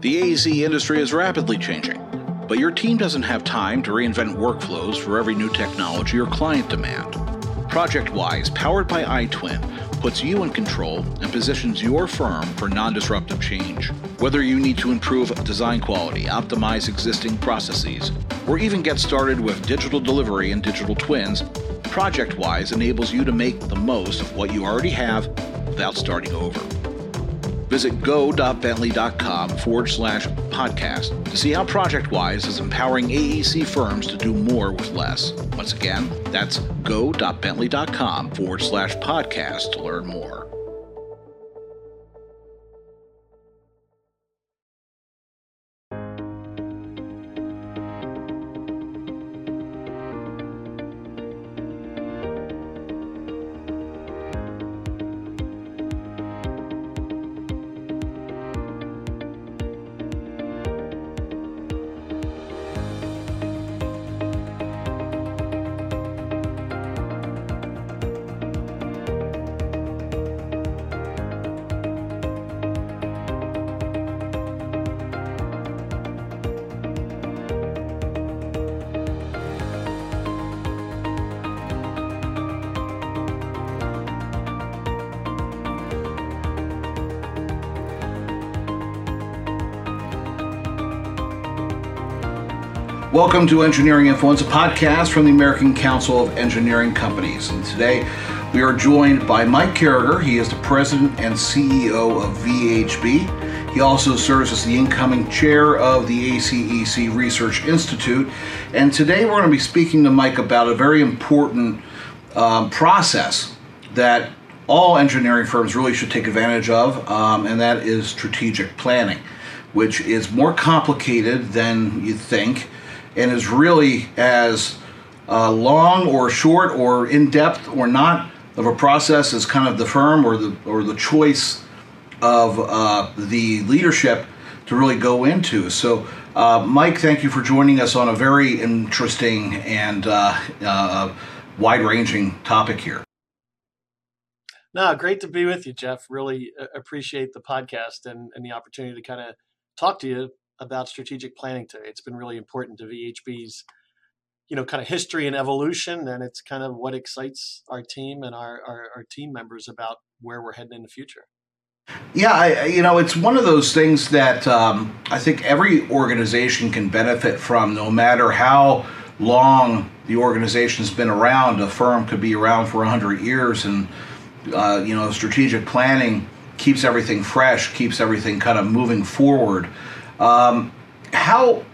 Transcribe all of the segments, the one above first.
The AEC industry is rapidly changing, but your team doesn't have time to reinvent workflows for every new technology or client demand. ProjectWise, powered by iTwin, puts you in control and positions your firm for non disruptive change. Whether you need to improve design quality, optimize existing processes, or even get started with digital delivery and digital twins, ProjectWise enables you to make the most of what you already have without starting over. Visit go.bentley.com forward slash podcast to see how ProjectWise is empowering AEC firms to do more with less. Once again, that's go.bentley.com forward slash podcast to learn more. Welcome to Engineering Influence, a podcast from the American Council of Engineering Companies. And today we are joined by Mike Carragher. He is the president and CEO of VHB. He also serves as the incoming chair of the ACEC Research Institute. And today we're going to be speaking to Mike about a very important um, process that all engineering firms really should take advantage of, um, and that is strategic planning, which is more complicated than you think and is really as uh, long or short or in depth or not of a process as kind of the firm or the or the choice of uh, the leadership to really go into. So, uh, Mike, thank you for joining us on a very interesting and uh, uh, wide-ranging topic here. No, great to be with you, Jeff. Really uh, appreciate the podcast and, and the opportunity to kind of talk to you about strategic planning today. It's been really important to VHB's, you know, kind of history and evolution, and it's kind of what excites our team and our, our, our team members about where we're heading in the future. Yeah, I, you know, it's one of those things that um, I think every organization can benefit from, no matter how long the organization's been around. A firm could be around for 100 years, and, uh, you know, strategic planning keeps everything fresh, keeps everything kind of moving forward. Um, how,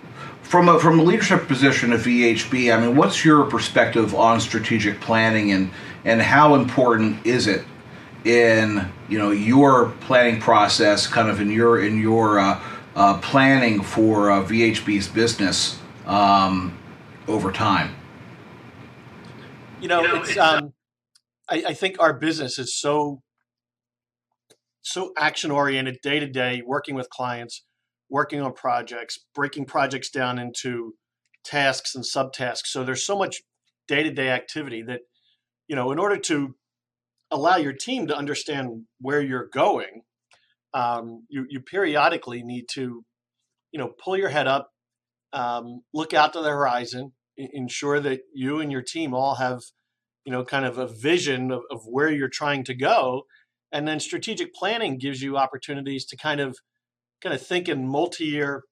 from a, from a leadership position at VHB, I mean, what's your perspective on strategic planning and, and how important is it in you know your planning process, kind of in your in your uh, uh, planning for uh, VHB's business um, over time? You know, it's, um, I, I think our business is so so action oriented, day to day, working with clients working on projects, breaking projects down into tasks and subtasks. So there's so much day to day activity that, you know, in order to allow your team to understand where you're going, um, you, you periodically need to, you know, pull your head up, um, look out to the horizon, ensure that you and your team all have, you know, kind of a vision of, of where you're trying to go. And then strategic planning gives you opportunities to kind of kind of think in multi-year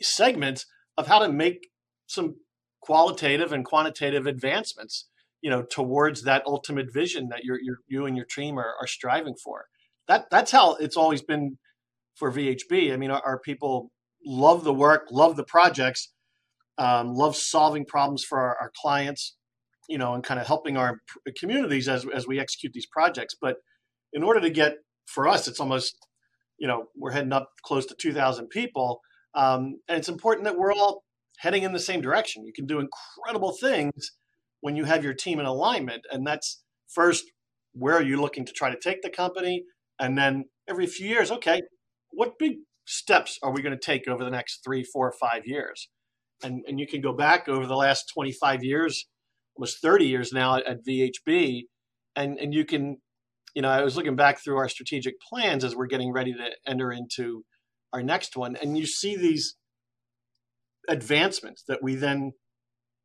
segments of how to make some qualitative and quantitative advancements you know towards that ultimate vision that you you and your team are, are striving for. That that's how it's always been for vhb i mean our, our people love the work love the projects um, love solving problems for our, our, clients you know and kind of helping our communities as, as we execute these projects. But in order to get for us it's almost you know we're heading up close to 2,000 people, um, and it's important that we're all heading in the same direction. You can do incredible things when you have your team in alignment, and that's first where are you looking to try to take the company, and then every few years, okay, what big steps are we going to take over the next three, four, five years? And, and you can go back over the last 25 years, almost 30 years now at, at VHB, and, and you can you know, I was looking back through our strategic plans as we're getting ready to enter into our next one. And you see these advancements that we then,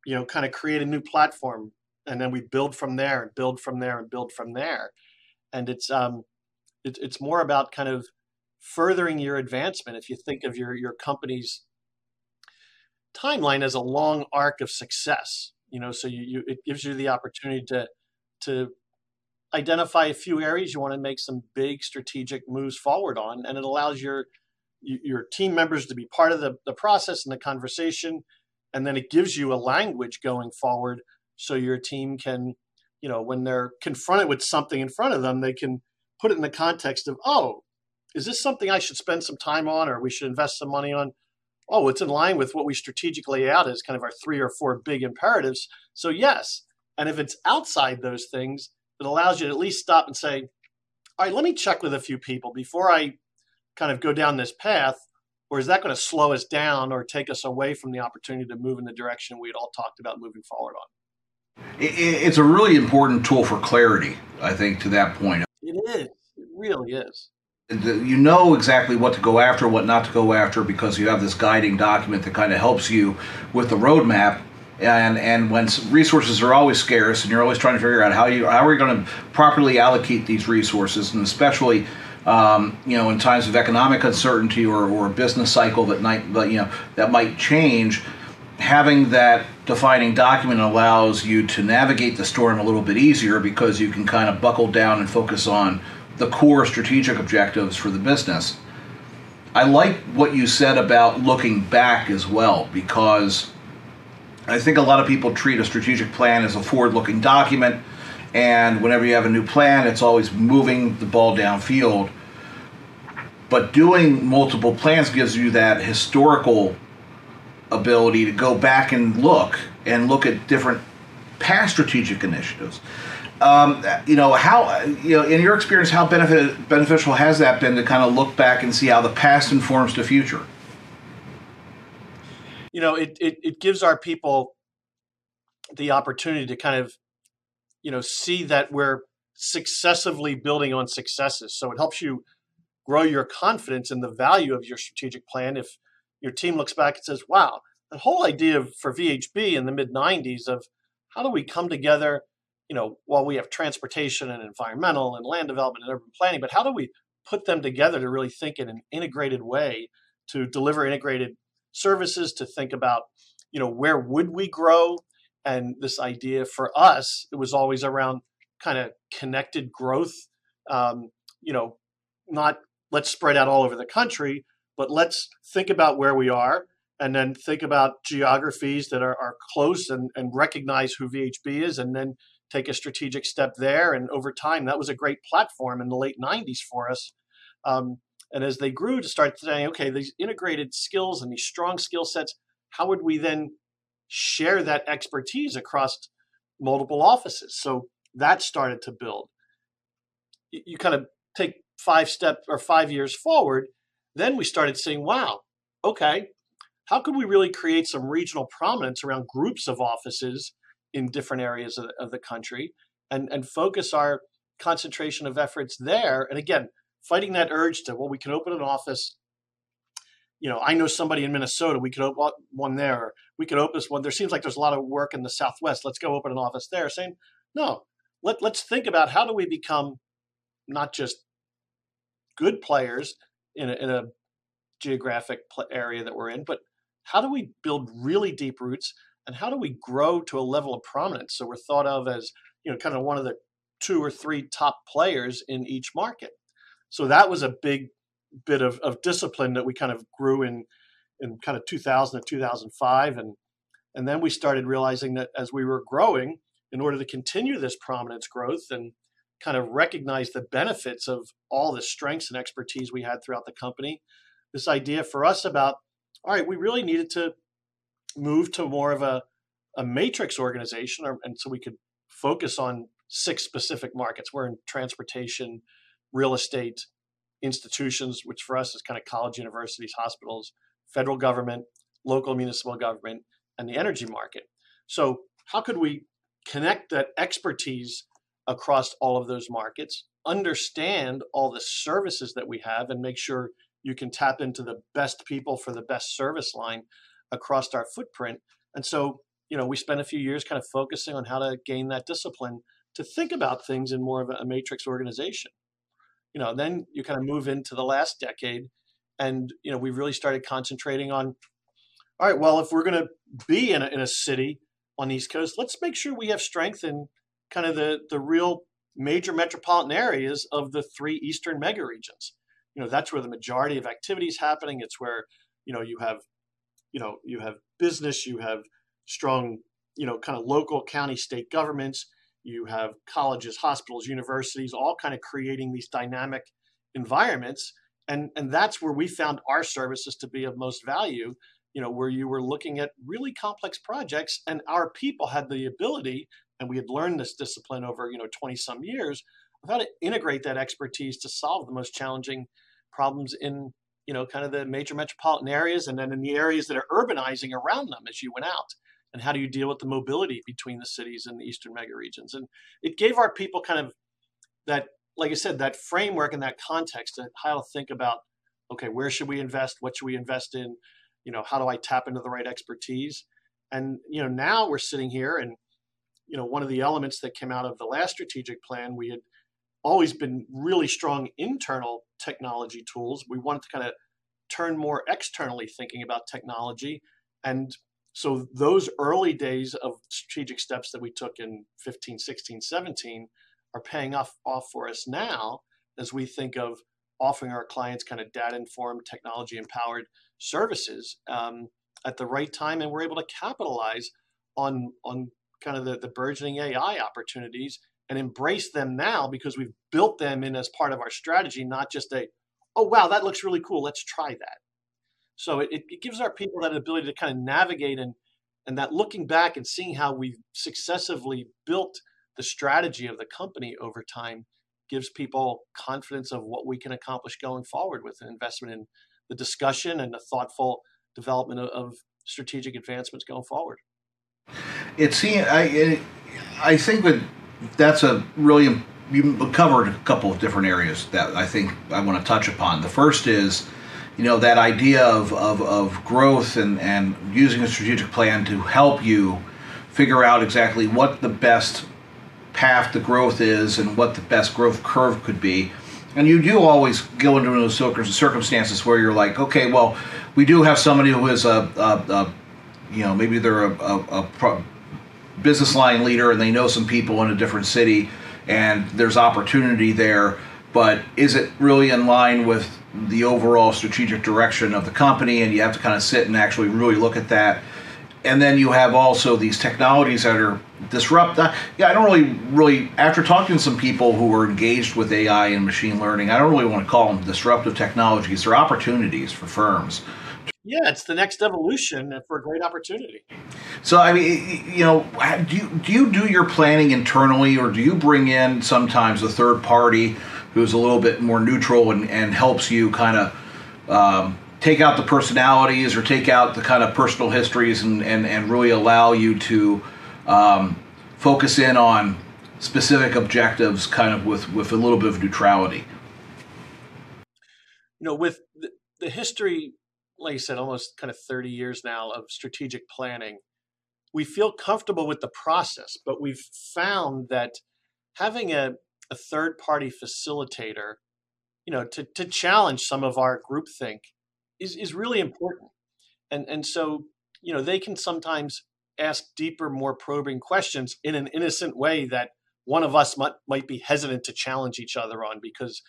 you know, kind of create a new platform and then we build from there and build from there and build from there. And it's um it, it's more about kind of furthering your advancement if you think of your your company's timeline as a long arc of success you know so you, you it gives you the opportunity to to identify a few areas you want to make some big strategic moves forward on and it allows your your team members to be part of the, the process and the conversation and then it gives you a language going forward so your team can you know when they're confronted with something in front of them they can put it in the context of oh is this something i should spend some time on or we should invest some money on oh, it's in line with what we strategically out as kind of our three or four big imperatives. So, yes. And if it's outside those things, it allows you to at least stop and say, all right, let me check with a few people before I kind of go down this path. Or is that going to slow us down or take us away from the opportunity to move in the direction we had all talked about moving forward on? It's a really important tool for clarity, I think, to that point. It is. It really is you know exactly what to go after, what not to go after, because you have this guiding document that kind of helps you with the roadmap. And and when resources are always scarce, and you're always trying to figure out how you how are you going to properly allocate these resources, and especially um, you know in times of economic uncertainty or, or a business cycle that might you know that might change, having that defining document allows you to navigate the storm a little bit easier because you can kind of buckle down and focus on the core strategic objectives for the business. I like what you said about looking back as well because I think a lot of people treat a strategic plan as a forward looking document, and whenever you have a new plan, it's always moving the ball downfield. But doing multiple plans gives you that historical ability to go back and look and look at different past strategic initiatives um, you know how you know in your experience how benefit, beneficial has that been to kind of look back and see how the past informs the future you know it, it, it gives our people the opportunity to kind of you know see that we're successively building on successes. So it helps you grow your confidence in the value of your strategic plan. If your team looks back and says wow the whole idea of, for vhb in the mid 90s of how do we come together you know, while we have transportation and environmental and land development and urban planning, but how do we put them together to really think in an integrated way to deliver integrated services, to think about, you know, where would we grow? And this idea for us, it was always around kind of connected growth. Um, you know, not let's spread out all over the country, but let's think about where we are and then think about geographies that are, are close and, and recognize who VHB is and then take a strategic step there. And over time, that was a great platform in the late 90s for us. Um, and as they grew to start saying, okay, these integrated skills and these strong skill sets, how would we then share that expertise across multiple offices? So that started to build. You, kind of take five steps or five years forward. Then we started saying, wow, okay, how could we really create some regional prominence around groups of offices in different areas of, of the country and, and focus our concentration of efforts there. And again, fighting that urge to, well, we can open an office. You know, I know somebody in Minnesota. We could open one there. We could open this one. There seems like there's a lot of work in the Southwest. Let's go open an office there. Saying, no, let, let's think about how do we become not just good players in a, in a geographic area that we're in, but how do we build really deep roots and how do we grow to a level of prominence so we're thought of as you know kind of one of the two or three top players in each market so that was a big bit of, of discipline that we kind of grew in in kind of 2000 to 2005 and and then we started realizing that as we were growing in order to continue this prominence growth and kind of recognize the benefits of all the strengths and expertise we had throughout the company this idea for us about all right we really needed to move to more of a, a matrix organization, or, and so we could focus on six specific markets. We're in transportation, real estate, institutions, which for us is kind of college, universities, hospitals, federal government, local municipal government, and the energy market. So, how could we connect that expertise across all of those markets, understand all the services that we have, and make sure you can tap into the best people for the best service line across our footprint. And so, you know, we spent a few years kind of focusing on how to gain that discipline to think about things in more of a matrix organization. You know, then you kind of move into the last decade and, you know, we really started concentrating on, all right, well, if we're going to be in a, in a city on the East Coast, let's make sure we have strength in kind of the, the real major metropolitan areas of the three eastern mega regions. You know, that's where the majority of activity is happening. It's where, you know, you have, you know, you have business, you have strong, you know, kind of local county, state governments, you have colleges, hospitals, universities, all kind of creating these dynamic environments. And, and that's where we found our services to be of most value, you know, where you were looking at really complex projects and our people had the ability and we had learned this discipline over you know 20 some years of how to integrate that expertise to solve the most challenging problems in you know kind of the major metropolitan areas and then in the areas that are urbanizing around them as you went out and how do you deal with the mobility between the cities and the eastern mega regions and it gave our people kind of that like i said that framework and that context of how to think about okay where should we invest what should we invest in you know how do i tap into the right expertise and you know now we're sitting here and you know, one of the elements that came out of the last strategic plan, we had always been really strong internal technology tools. We wanted to kind of turn more externally thinking about technology. And so those early days of strategic steps that we took in 15, 16, 17 are paying off, off for us now as we think of offering our clients kind of data informed, technology empowered services um, at the right time. And we're able to capitalize on, on kind of the, the burgeoning AI opportunities and embrace them now because we've built them in as part of our strategy, not just a, oh, wow, that looks really cool. Let's try that. So it, it gives our people that ability to kind of navigate and, and that looking back and seeing how we've successively built the strategy of the company over time gives people confidence of what we can accomplish going forward with an investment in the discussion and the thoughtful development of, of strategic advancements going forward it seems I I think that that's a really you covered a couple of different areas that I think I want to touch upon. The first is you know that idea of, of, of growth and, and using a strategic plan to help you figure out exactly what the best path to growth is and what the best growth curve could be. And you do always go into those circumstances where you're like okay well we do have somebody who is a, a, a you know maybe they're a, a, a business line leader and they know some people in a different city and there's opportunity there but is it really in line with the overall strategic direction of the company and you have to kind of sit and actually really look at that. And then you have also these technologies that are disrupt yeah i don't really really after talking to some people who are engaged with ai and machine learning i don't really want to call them disruptive technologies. They're opportunities for firms. Yeah, it's the next evolution for a great opportunity. So, I mean, you know, do you, do you do your planning internally, or do you bring in sometimes a third party who's a little bit more neutral and, and helps you kind of um, take out the personalities or take out the kind of personal histories and, and, and really allow you to um, focus in on specific objectives, kind of with, with a little bit of neutrality? You know, with the, the history like you said, almost kind of 30 years now of strategic planning, we feel comfortable with the process, but we've found that having a, a third party facilitator, you know, to, to challenge some of our groupthink is, is really important. And, and so, you know, they can sometimes ask deeper, more probing questions in an innocent way that one of us might, might be hesitant to challenge each other on because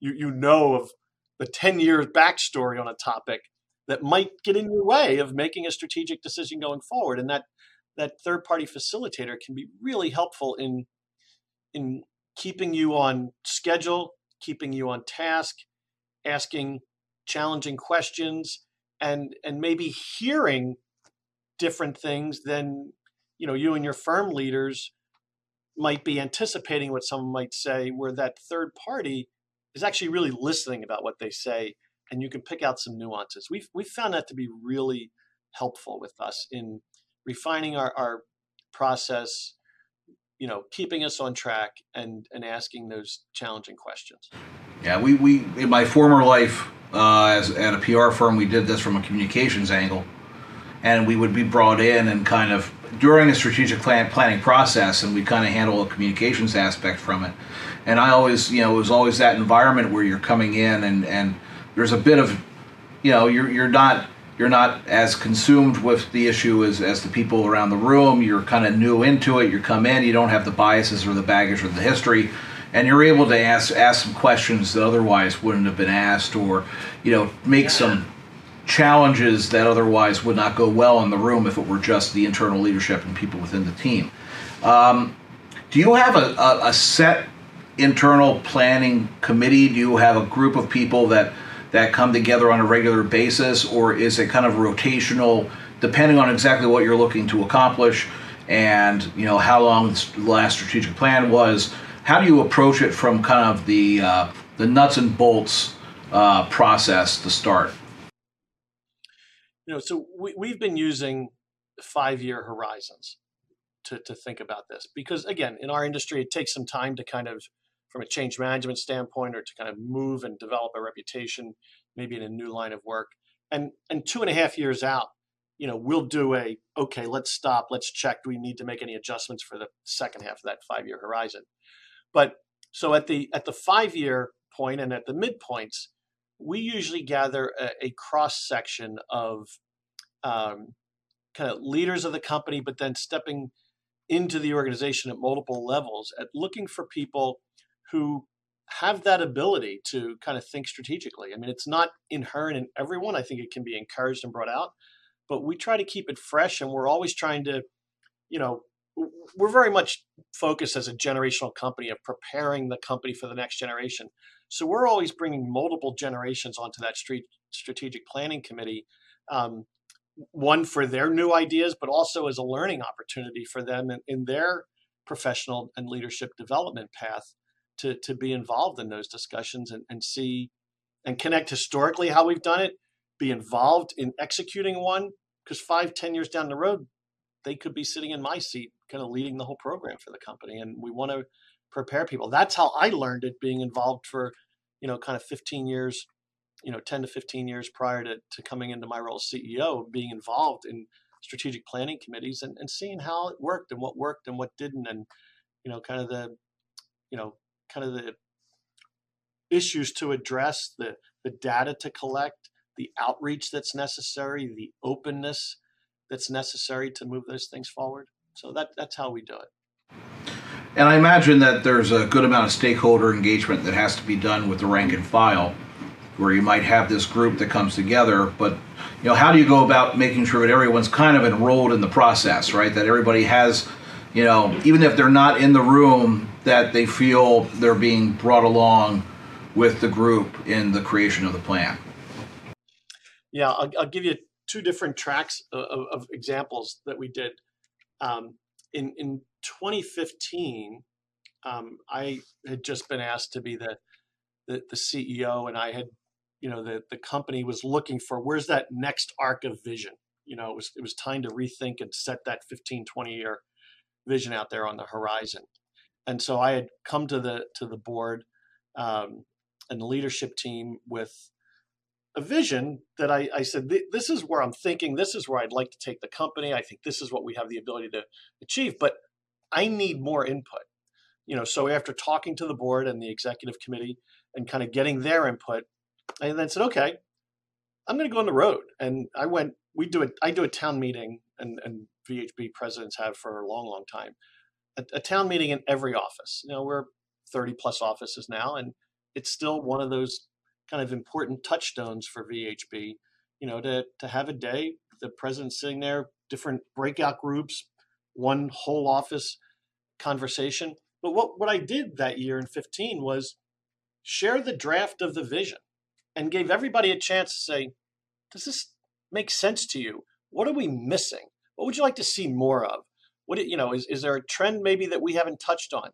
you, you know of the 10 years backstory on a topic that might get in your way of making a strategic decision going forward. And that that third party facilitator can be really helpful in in keeping you on schedule, keeping you on task, asking challenging questions, and and maybe hearing different things than you know you and your firm leaders might be anticipating what someone might say where that third party is actually really listening about what they say and you can pick out some nuances. We've, we've found that to be really helpful with us in refining our, our process, you know, keeping us on track and, and asking those challenging questions. Yeah, we, we in my former life, uh, as at a PR firm. We did this from a communications angle, and we would be brought in and kind of during a strategic plan, planning process, and we kind of handle a communications aspect from it. And I always, you know, it was always that environment where you're coming in and and there's a bit of, you know, you're you're not you're not as consumed with the issue as, as the people around the room. You're kind of new into it. You come in, you don't have the biases or the baggage or the history, and you're able to ask ask some questions that otherwise wouldn't have been asked, or you know, make some challenges that otherwise would not go well in the room if it were just the internal leadership and people within the team. Um, do you have a, a, a set internal planning committee? Do you have a group of people that that come together on a regular basis, or is it kind of rotational, depending on exactly what you're looking to accomplish and you know how long the last strategic plan was? How do you approach it from kind of the uh, the nuts and bolts uh, process to start? You know, so we, we've been using five year horizons to, to think about this because again in our industry it takes some time to kind of from a change management standpoint or to kind of move and develop a reputation maybe in a new line of work. And and two and a half years out you know we'll do a okay let's stop let's check do we need to make any adjustments for the second half of that five year horizon? But so at the at the five year point and at the midpoints we usually gather a, a cross section of um, kind of leaders of the company but then stepping into the organization at multiple levels at looking for people who have that ability to kind of think strategically. I mean, it's not inherent in everyone. I think it can be encouraged and brought out, but we try to keep it fresh and we're always trying to, you know, we're very much focused as a generational company of preparing the company for the next generation. So we're always bringing multiple generations onto that street strategic planning committee. Um, one for their new ideas, but also as a learning opportunity for them in, in their professional and leadership development path to to be involved in those discussions and, and see and connect historically how we've done it, be involved in executing one, because five, ten years down the road, they could be sitting in my seat, kind of leading the whole program for the company. And we want to prepare people. That's how I learned it being involved for, you know, kind of 15 years, you know, 10 to 15 years prior to, to coming into my role as CEO, being involved in strategic planning committees and, and seeing how it worked and what worked and what didn't. And, you know, kind of the, you know, kind of the issues to address, the, the data to collect, the outreach that's necessary, the openness that's necessary to move those things forward. So that, that's how we do it. And I imagine that there's a good amount of stakeholder engagement that has to be done with the rank and file, where you might have this group that comes together. But you know, how do you go about making sure that everyone's kind of enrolled in the process, right? That everybody has, you know, even if they're not in the room, that they feel they're being brought along with the group in the creation of the plan? Yeah, I'll, I'll give you two different tracks of, of examples that we did. Um, in, in 2015, um, I had just been asked to be the, the, the CEO, and I had, you know, the the company was looking for where's that next arc of vision. You know, it was it was time to rethink and set that 15, 20 year vision out there on the horizon and so I had come to the to the board um, and the leadership team with a vision that I, I said this is where I'm thinking. This is where I'd like to take the company. I think this is what we have the ability to achieve, but I need more input. You know, so after talking to the board and the executive committee and kind of getting their input, I then said, okay, I'm going to go on the road. And I went. We do it. I do a town meeting, and, and VHB presidents have for a long, long time a, a town meeting in every office. You know, we're 30 plus offices now, and it's still one of those kind of important touchstones for VHB. You know, to to have a day, the president sitting there, different breakout groups, one whole office conversation. But what, what I did that year in 15 was share the draft of the vision and gave everybody a chance to say, does this make sense to you? What are we missing? What would you like to see more of? What you know is is there a trend maybe that we haven't touched on,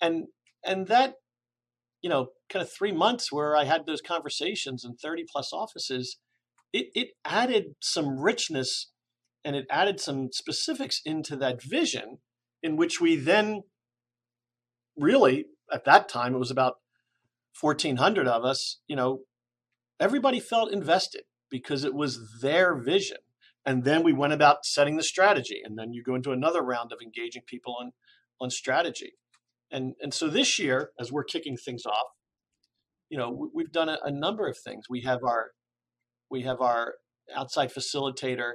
and and that you know kind of three months where I had those conversations in thirty plus offices, it it added some richness and it added some specifics into that vision, in which we then really at that time it was about 1400 of us you know everybody felt invested because it was their vision. And then we went about setting the strategy. And then you go into another round of engaging people on, on strategy. And, and so this year, as we're kicking things off, you know, we've done a, a number of things. We have our we have our outside facilitator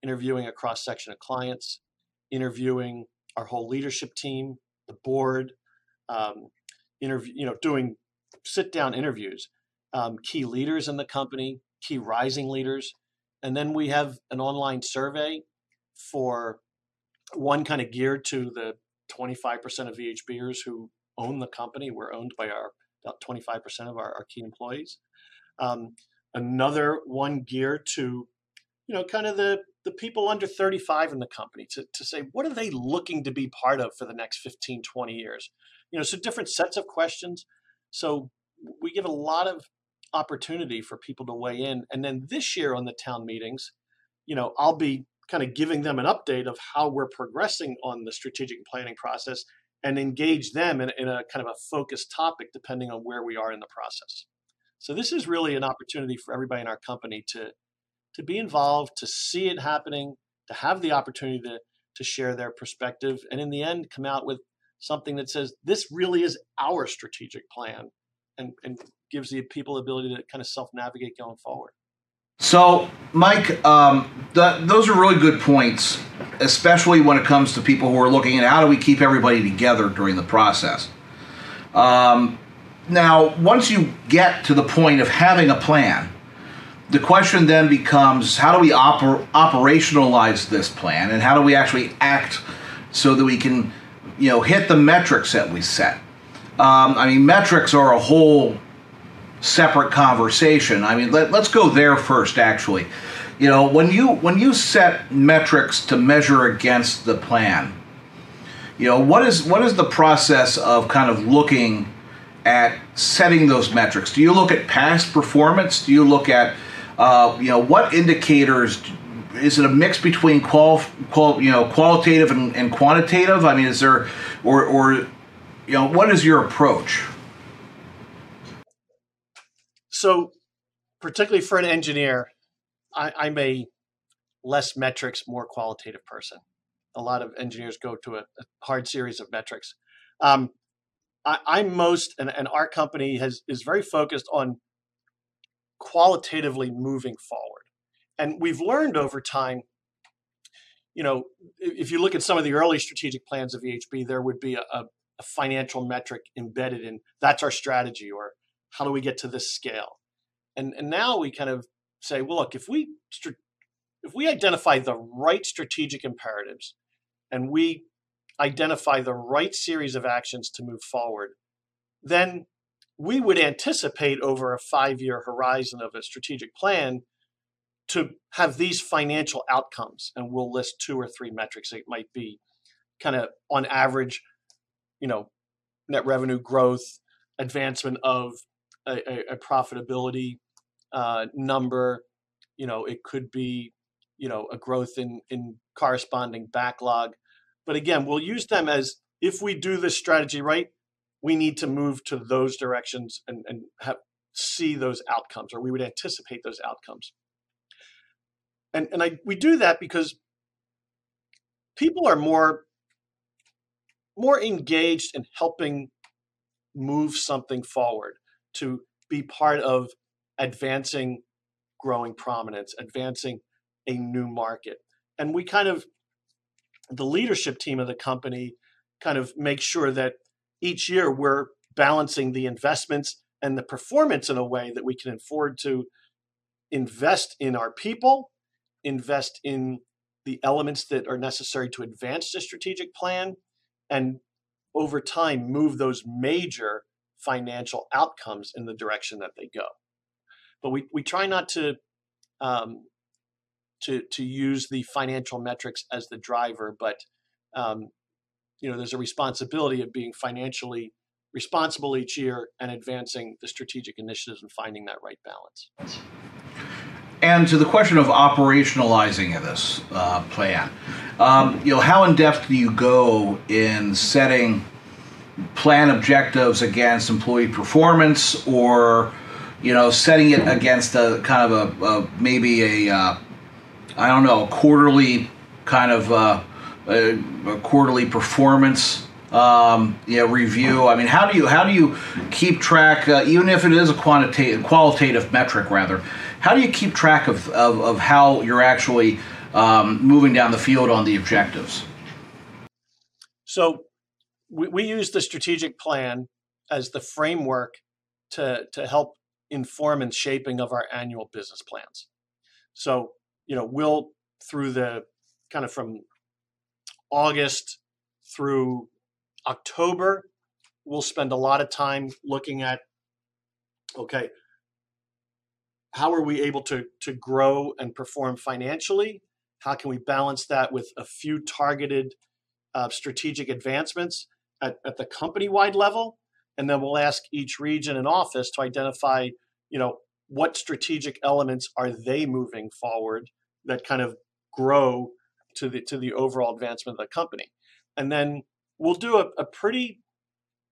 interviewing a cross section of clients, interviewing our whole leadership team, the board, um, interview, you know, doing sit down interviews, um, key leaders in the company, key rising leaders, and then we have an online survey for one kind of geared to the 25% of VHBers who own the company. We're owned by our about 25% of our, our key employees. Um, another one geared to, you know, kind of the the people under 35 in the company to, to say what are they looking to be part of for the next 15 20 years you know so different sets of questions so we give a lot of opportunity for people to weigh in and then this year on the town meetings you know i'll be kind of giving them an update of how we're progressing on the strategic planning process and engage them in, in a kind of a focused topic depending on where we are in the process. So this is really an opportunity for everybody in our company to to be involved, to see it happening, to have the opportunity to, to share their perspective, and in the end, come out with something that says this really is our strategic plan and, and gives the people the ability to kind of self navigate going forward. So, Mike, um, th- those are really good points, especially when it comes to people who are looking at how do we keep everybody together during the process. Um, now, once you get to the point of having a plan, the question then becomes how do we oper- operationalize this plan and how do we actually act so that we can you know hit the metrics that we set um, i mean metrics are a whole separate conversation i mean let, let's go there first actually you know when you when you set metrics to measure against the plan you know what is what is the process of kind of looking at setting those metrics do you look at past performance do you look at uh, you know, what indicators is it a mix between qual, qual you know qualitative and, and quantitative? I mean, is there or or you know what is your approach? So, particularly for an engineer, I, I'm a less metrics, more qualitative person. A lot of engineers go to a, a hard series of metrics. Um, I, am most, and, and our company has is very focused on qualitatively moving forward. And we've learned over time, you know, if you look at some of the early strategic plans of VHB, there would be a, a financial metric embedded in that's our strategy or how do we get to this scale. And, and now we kind of say, well, look, if we if we identify the right strategic imperatives and we identify the right series of actions to move forward, then we would anticipate over a five year horizon of a strategic plan to have these financial outcomes. And we'll list two or three metrics. It might be kind of on average, you know, net revenue growth, advancement of a, a, profitability uh, number. You know, it could be, you know, a growth in, in corresponding backlog. But again, we'll use them as if we do this strategy right, we need to move to those directions and, and have, see those outcomes, or we would anticipate those outcomes. And, and I, we do that because people are more, more engaged in helping move something forward to be part of advancing growing prominence, advancing a new market. And we kind of, the leadership team of the company kind of make sure that each year we're balancing the investments and the performance in a way that we can afford to invest in our people, invest in the elements that are necessary to advance the strategic plan, and over time move those major financial outcomes in the direction that they go. But we, we try not to, um, to, to use the financial metrics as the driver, but um, you know, there's a responsibility of being financially responsible each year and advancing the strategic initiatives and finding that right balance. And to the question of operationalizing this uh, plan, um, you know, how in depth do you go in setting plan objectives against employee performance, or you know, setting it against a kind of a, a maybe a uh, I don't know, a quarterly kind of uh, a, a quarterly performance um, review. I mean, how do you how do you keep track, uh, even if it is a quantitative qualitative metric rather? How do you keep track of of, of how you're actually um, moving down the field on the objectives? So we, we use the strategic plan as the framework to to help inform and shaping of our annual business plans. So you know we'll through the kind of from August through October, we'll spend a lot of time looking at okay, how are we able to, to grow and perform financially? How can we balance that with a few targeted uh, strategic advancements at, at the company wide level? And then we'll ask each region and office to identify, you know, what strategic elements are they moving forward that kind of grow to the to the overall advancement of the company. And then we'll do a, a pretty,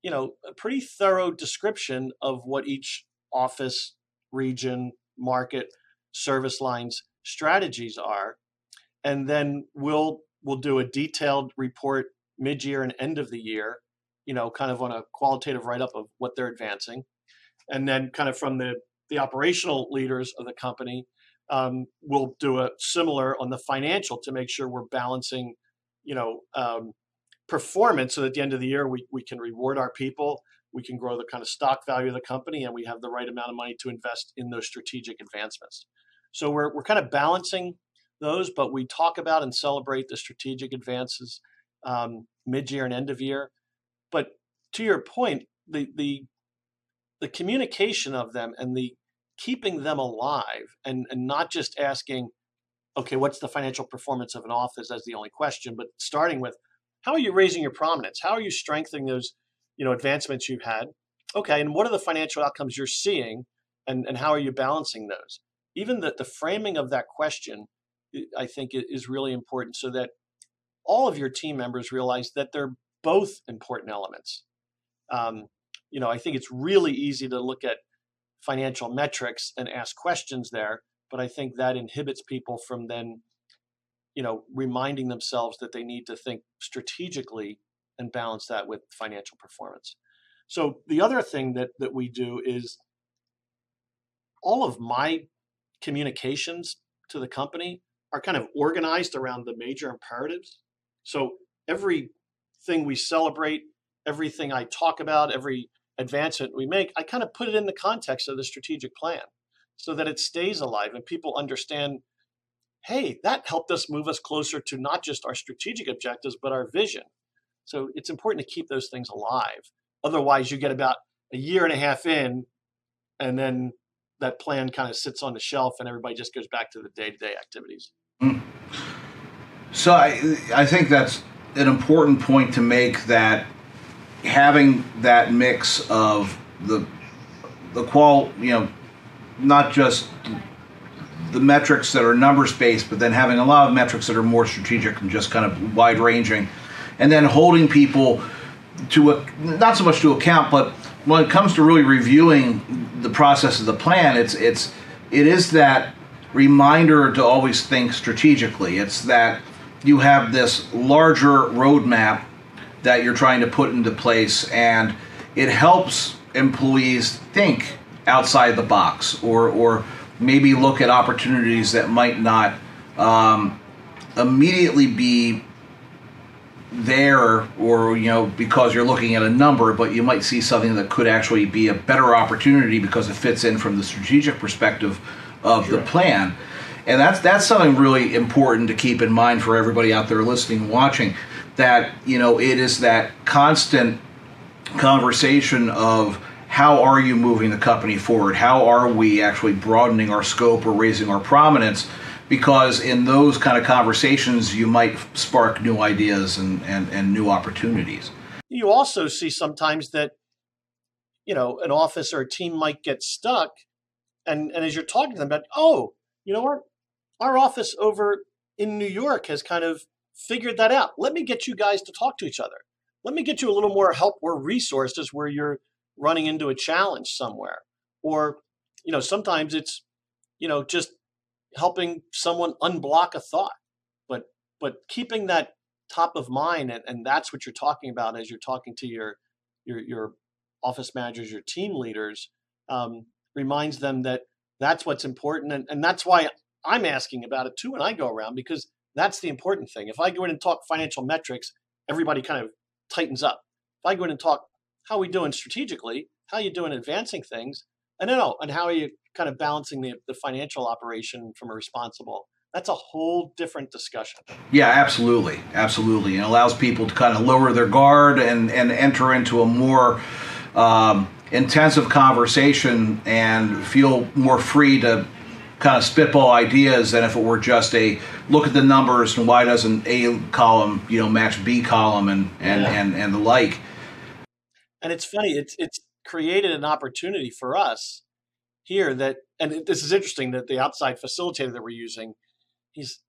you know, a pretty thorough description of what each office, region, market, service lines strategies are. And then we'll we'll do a detailed report mid-year and end of the year, you know, kind of on a qualitative write-up of what they're advancing. And then kind of from the the operational leaders of the company, um, we'll do a similar on the financial to make sure we're balancing, you know, um, performance so that at the end of the year we, we can reward our people we can grow the kind of stock value of the company and we have the right amount of money to invest in those strategic advancements so we're, we're kind of balancing those but we talk about and celebrate the strategic advances um, mid-year and end of year but to your point the, the the communication of them and the keeping them alive and, and not just asking okay what's the financial performance of an office as the only question but starting with how are you raising your prominence? How are you strengthening those, you know, advancements you've had? Okay, and what are the financial outcomes you're seeing, and and how are you balancing those? Even the the framing of that question, I think, is really important, so that all of your team members realize that they're both important elements. Um, you know, I think it's really easy to look at financial metrics and ask questions there, but I think that inhibits people from then you know, reminding themselves that they need to think strategically and balance that with financial performance. So the other thing that that we do is all of my communications to the company are kind of organized around the major imperatives. So everything we celebrate, everything I talk about, every advancement we make, I kind of put it in the context of the strategic plan so that it stays alive and people understand hey, that helped us move us closer to not just our strategic objectives, but our vision. So it's important to keep those things alive. Otherwise, you get about a year and a half in, and then that plan kind of sits on the shelf, and everybody just goes back to the day to day activities. Mm. So I, I think that's an important point to make that having that mix of the the qual you know not just the metrics that are numbers based, but then having a lot of metrics that are more strategic and just kind of wide ranging, and then holding people to a not so much to account, but when it comes to really reviewing the process of the plan, it's it's it is that reminder to always think strategically. It's that you have this larger roadmap that you're trying to put into place, and it helps employees think outside the box or or maybe look at opportunities that might not um, immediately be there or you know because you're looking at a number but you might see something that could actually be a better opportunity because it fits in from the strategic perspective of sure. the plan and that's that's something really important to keep in mind for everybody out there listening and watching that you know it is that constant conversation of how are you moving the company forward? How are we actually broadening our scope or raising our prominence? Because in those kind of conversations, you might spark new ideas and, and, and new opportunities. You also see sometimes that, you know, an office or a team might get stuck. And, and as you're talking to them about, oh, you know what? Our office over in New York has kind of figured that out. Let me get you guys to talk to each other. Let me get you a little more help or resources where you're running into a challenge somewhere or you know, sometimes it's, you know, just helping someone unblock a thought, but but keeping that top of mind, and, and that's what you're talking about as you're talking to your your your office managers, your team leaders, um, reminds them that that's what's important, and, and that's why I'm asking about it too when I go around because that's the important thing. If I go in and talk financial metrics, everybody kind of tightens up. If I go in and talk how are we doing strategically, how are you doing advancing things, and then oh, and how are you kind of balancing the, the financial operation from a responsible that's a whole different discussion. Yeah, absolutely, absolutely. And allows people to kind of lower their guard and and enter into a more um, intensive conversation and feel more free to kind of spitball ideas than if it were just a look at the numbers and why doesn't A column you know match B column and and yeah. and, and the like. And it's funny, it's it's created an opportunity for us here that, and this is interesting that the outside facilitator that we're using, he's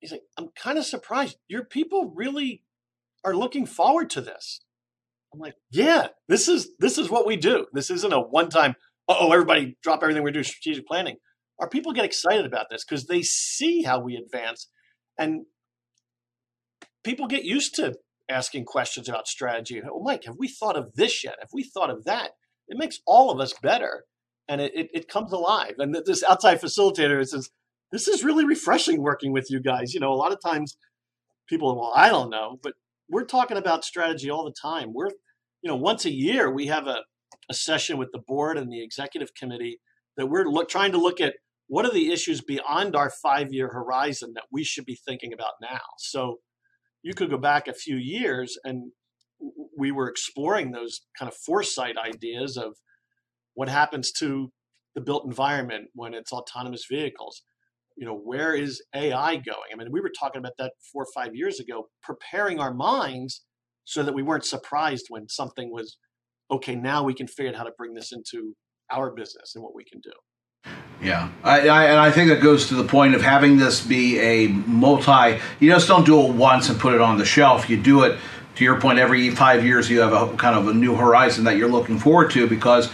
he's like, I'm kind of surprised. Your people really are looking forward to this. I'm like, yeah, this is this is what we do. This isn't a one time. Oh, everybody drop everything we do strategic planning. Our people get excited about this because they see how we advance, and people get used to asking questions about strategy. Oh, Mike, have we thought of this yet? Have we thought of that? It makes all of us better, and it, it, it comes alive. And this outside facilitator says, "This is really refreshing working with you guys." You know, a lot of times people, well, I don't know, but we're talking about strategy all the time. We're, you know, once a year we have a, a session with the board and the executive committee that we're look, trying to look at what are the issues beyond our five year horizon that we should be thinking about now. So you could go back a few years and we were exploring those kind of foresight ideas of what happens to the built environment when it's autonomous vehicles you know where is AI going i mean we were talking about that four or five years ago preparing our minds so that we weren't surprised when something was okay now we can figure out how to bring this into our business and what we can do yeah, I, I, and I think that goes to the point of having this be a multi. You just don't do it once and put it on the shelf. You do it, to your point, every five years you have a kind of a new horizon that you're looking forward to because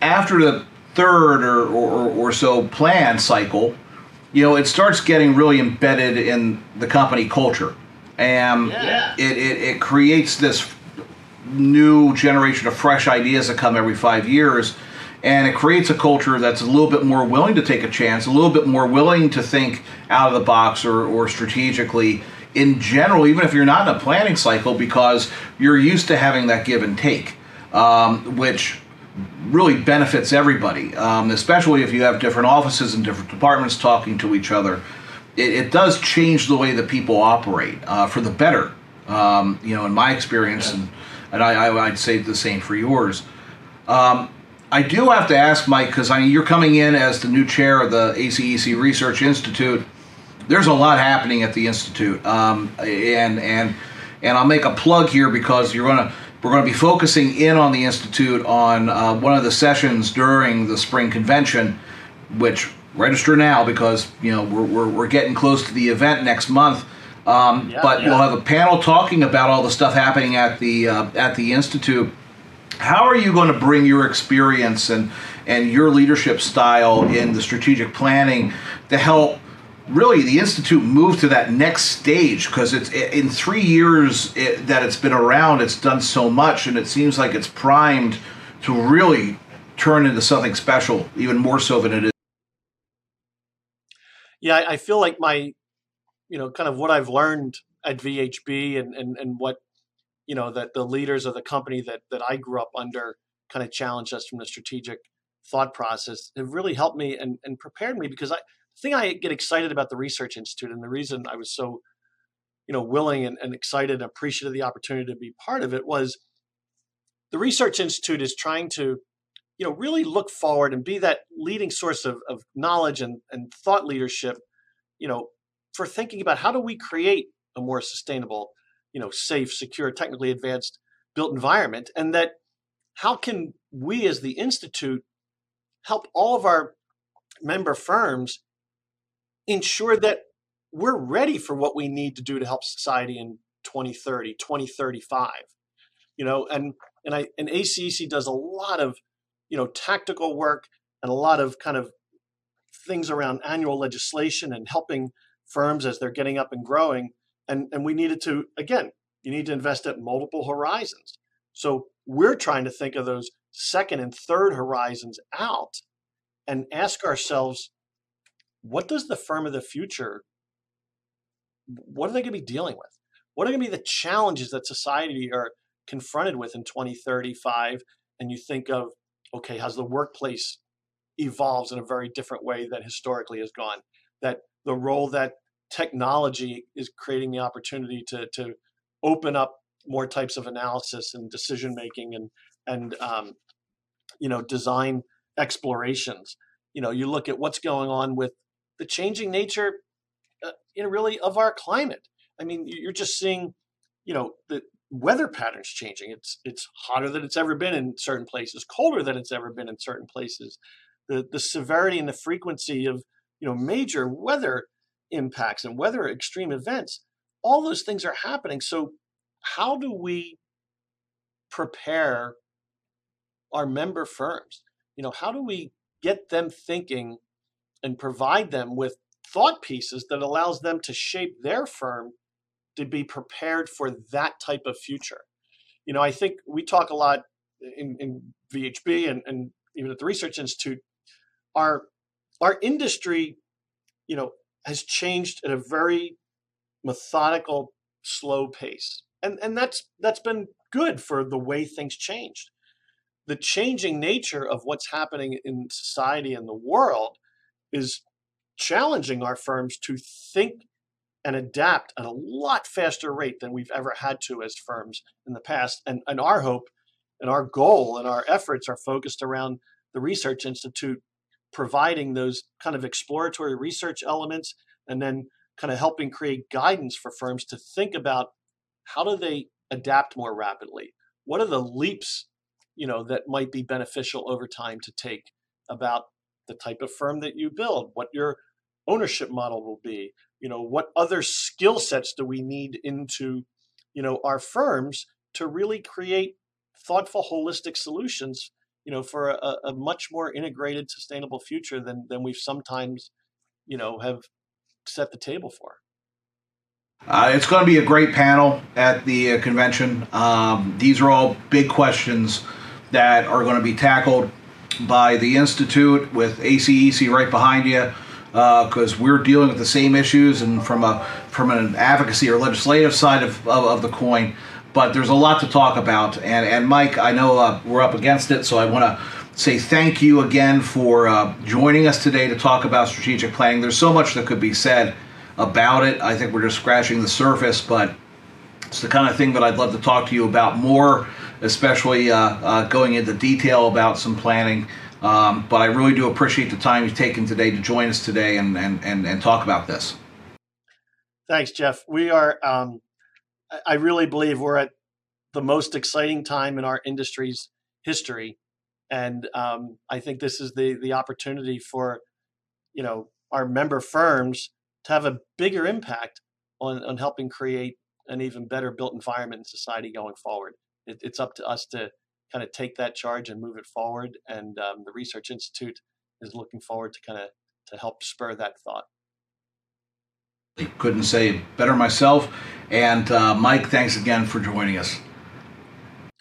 after the third or, or, or so plan cycle, you know, it starts getting really embedded in the company culture. And yeah. it, it, it creates this new generation of fresh ideas that come every five years and it creates a culture that's a little bit more willing to take a chance, a little bit more willing to think out of the box or, or strategically in general, even if you're not in a planning cycle, because you're used to having that give and take, um, which really benefits everybody, um, especially if you have different offices and different departments talking to each other. It, it does change the way that people operate uh, for the better. Um, you know, in my experience, and, and I, would say the same for yours. I do have to ask, Mike, because I mean, you're coming in as the new chair of the ACEC Research Institute. There's a lot happening at the institute, um, and and and I'll make a plug here because you're gonna we're going to be focusing in on the institute on uh, one of the sessions during the spring convention, which register now because you know we're, we're, we're getting close to the event next month. Um, yeah, but yeah. we'll have a panel talking about all the stuff happening at the uh, at the institute how are you going to bring your experience and and your leadership style in the strategic planning to help really the institute move to that next stage? Because it's in three years it, that it's been around it's done so much and it seems like it's primed to really turn into something special even more so than it is. Yeah i feel like my you know kind of what i've learned at VHB and and, and what you know that the leaders of the company that that I grew up under kind of challenged us from the strategic thought process have really helped me and, and prepared me because I the thing I get excited about the research institute and the reason I was so you know willing and, and excited and appreciative of the opportunity to be part of it was the research institute is trying to you know really look forward and be that leading source of, of knowledge and, and thought leadership you know for thinking about how do we create a more sustainable you know safe, secure, technically advanced built environment, and that how can we as the institute help all of our member firms ensure that we're ready for what we need to do to help society in 2030 2035 you know and and i and ACEC does a lot of you know tactical work and a lot of kind of things around annual legislation and helping firms as they're getting up and growing. And, and we needed to, again, you need to invest at multiple horizons. So we're trying to think of those second and third horizons out and ask ourselves, what does the firm of the future, what are they going to be dealing with? What are going to be the challenges that society are confronted with in 2035? And you think of, okay, how's the workplace evolves in a very different way that historically has gone? That the role that technology is creating the opportunity to, to open up more types of analysis and decision making and and um, you know design explorations. You know, you look at what's going on with the changing nature, uh, know, really of our climate. I mean, you're just seeing, you know, the weather patterns changing. It's it's hotter than it's ever been in certain places, colder than it's ever been in certain places. The the severity and the frequency of you know major weather impacts and weather extreme events, all those things are happening. So how do we prepare our member firms? You know, how do we get them thinking and provide them with thought pieces that allows them to shape their firm to be prepared for that type of future? You know, I think we talk a lot in, in VHB and, and even at the Research Institute, our our industry, you know, has changed at a very methodical, slow pace and and that's that's been good for the way things changed the changing nature of what's happening in society and the world is challenging our firms to think and adapt at a lot faster rate than we've ever had to as firms in the past. And, and our hope and our goal and our efforts are focused around the Research Institute providing those kind of exploratory research elements and then kind of helping create guidance for firms to think about how do they adapt more rapidly? What are the leaps, you know, that might be beneficial over time to take about the type of firm that you build, what your ownership model will be, you know, what other skill sets do we need into, you know, our firms to really create thoughtful, holistic solutions, you know, for a, a much more integrated, sustainable future than than we've sometimes, you know, have set the table for. Uh, it's going to be a great panel at the uh, convention. Um, these are all big questions that are going to be tackled by the Institute with ACEC right behind you because uh, we're dealing with the same issues and from a from an advocacy or legislative side of, of, of the coin. But there's a lot to talk about. And, and Mike, I know uh, we're up against it, so I want to say thank you again for uh, joining us today to talk about strategic planning. There's so much that could be said about it. I think we're just scratching the surface, but it's the kind of thing that I'd love to talk to you about more, especially uh, uh, going into detail about some planning. Um, but I really do appreciate the time you've taken today to join us today and, and, and, and talk about this. Thanks, Jeff. We are, um, I really believe we're at the most exciting time in our industry's history. And um, I think this is the, the opportunity for, you know, our member firms to have a bigger impact on, on helping create an even better built environment in society going forward. It, it's up to us to kind of take that charge and move it forward. And um, the Research Institute is looking forward to kind of to help spur that thought. Couldn't say better myself. And uh, Mike, thanks again for joining us.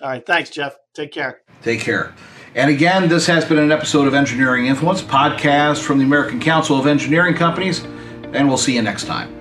All right. Thanks, Jeff. Take care. Take care. And again, this has been an episode of Engineering Influence, podcast from the American Council of Engineering Companies and we'll see you next time.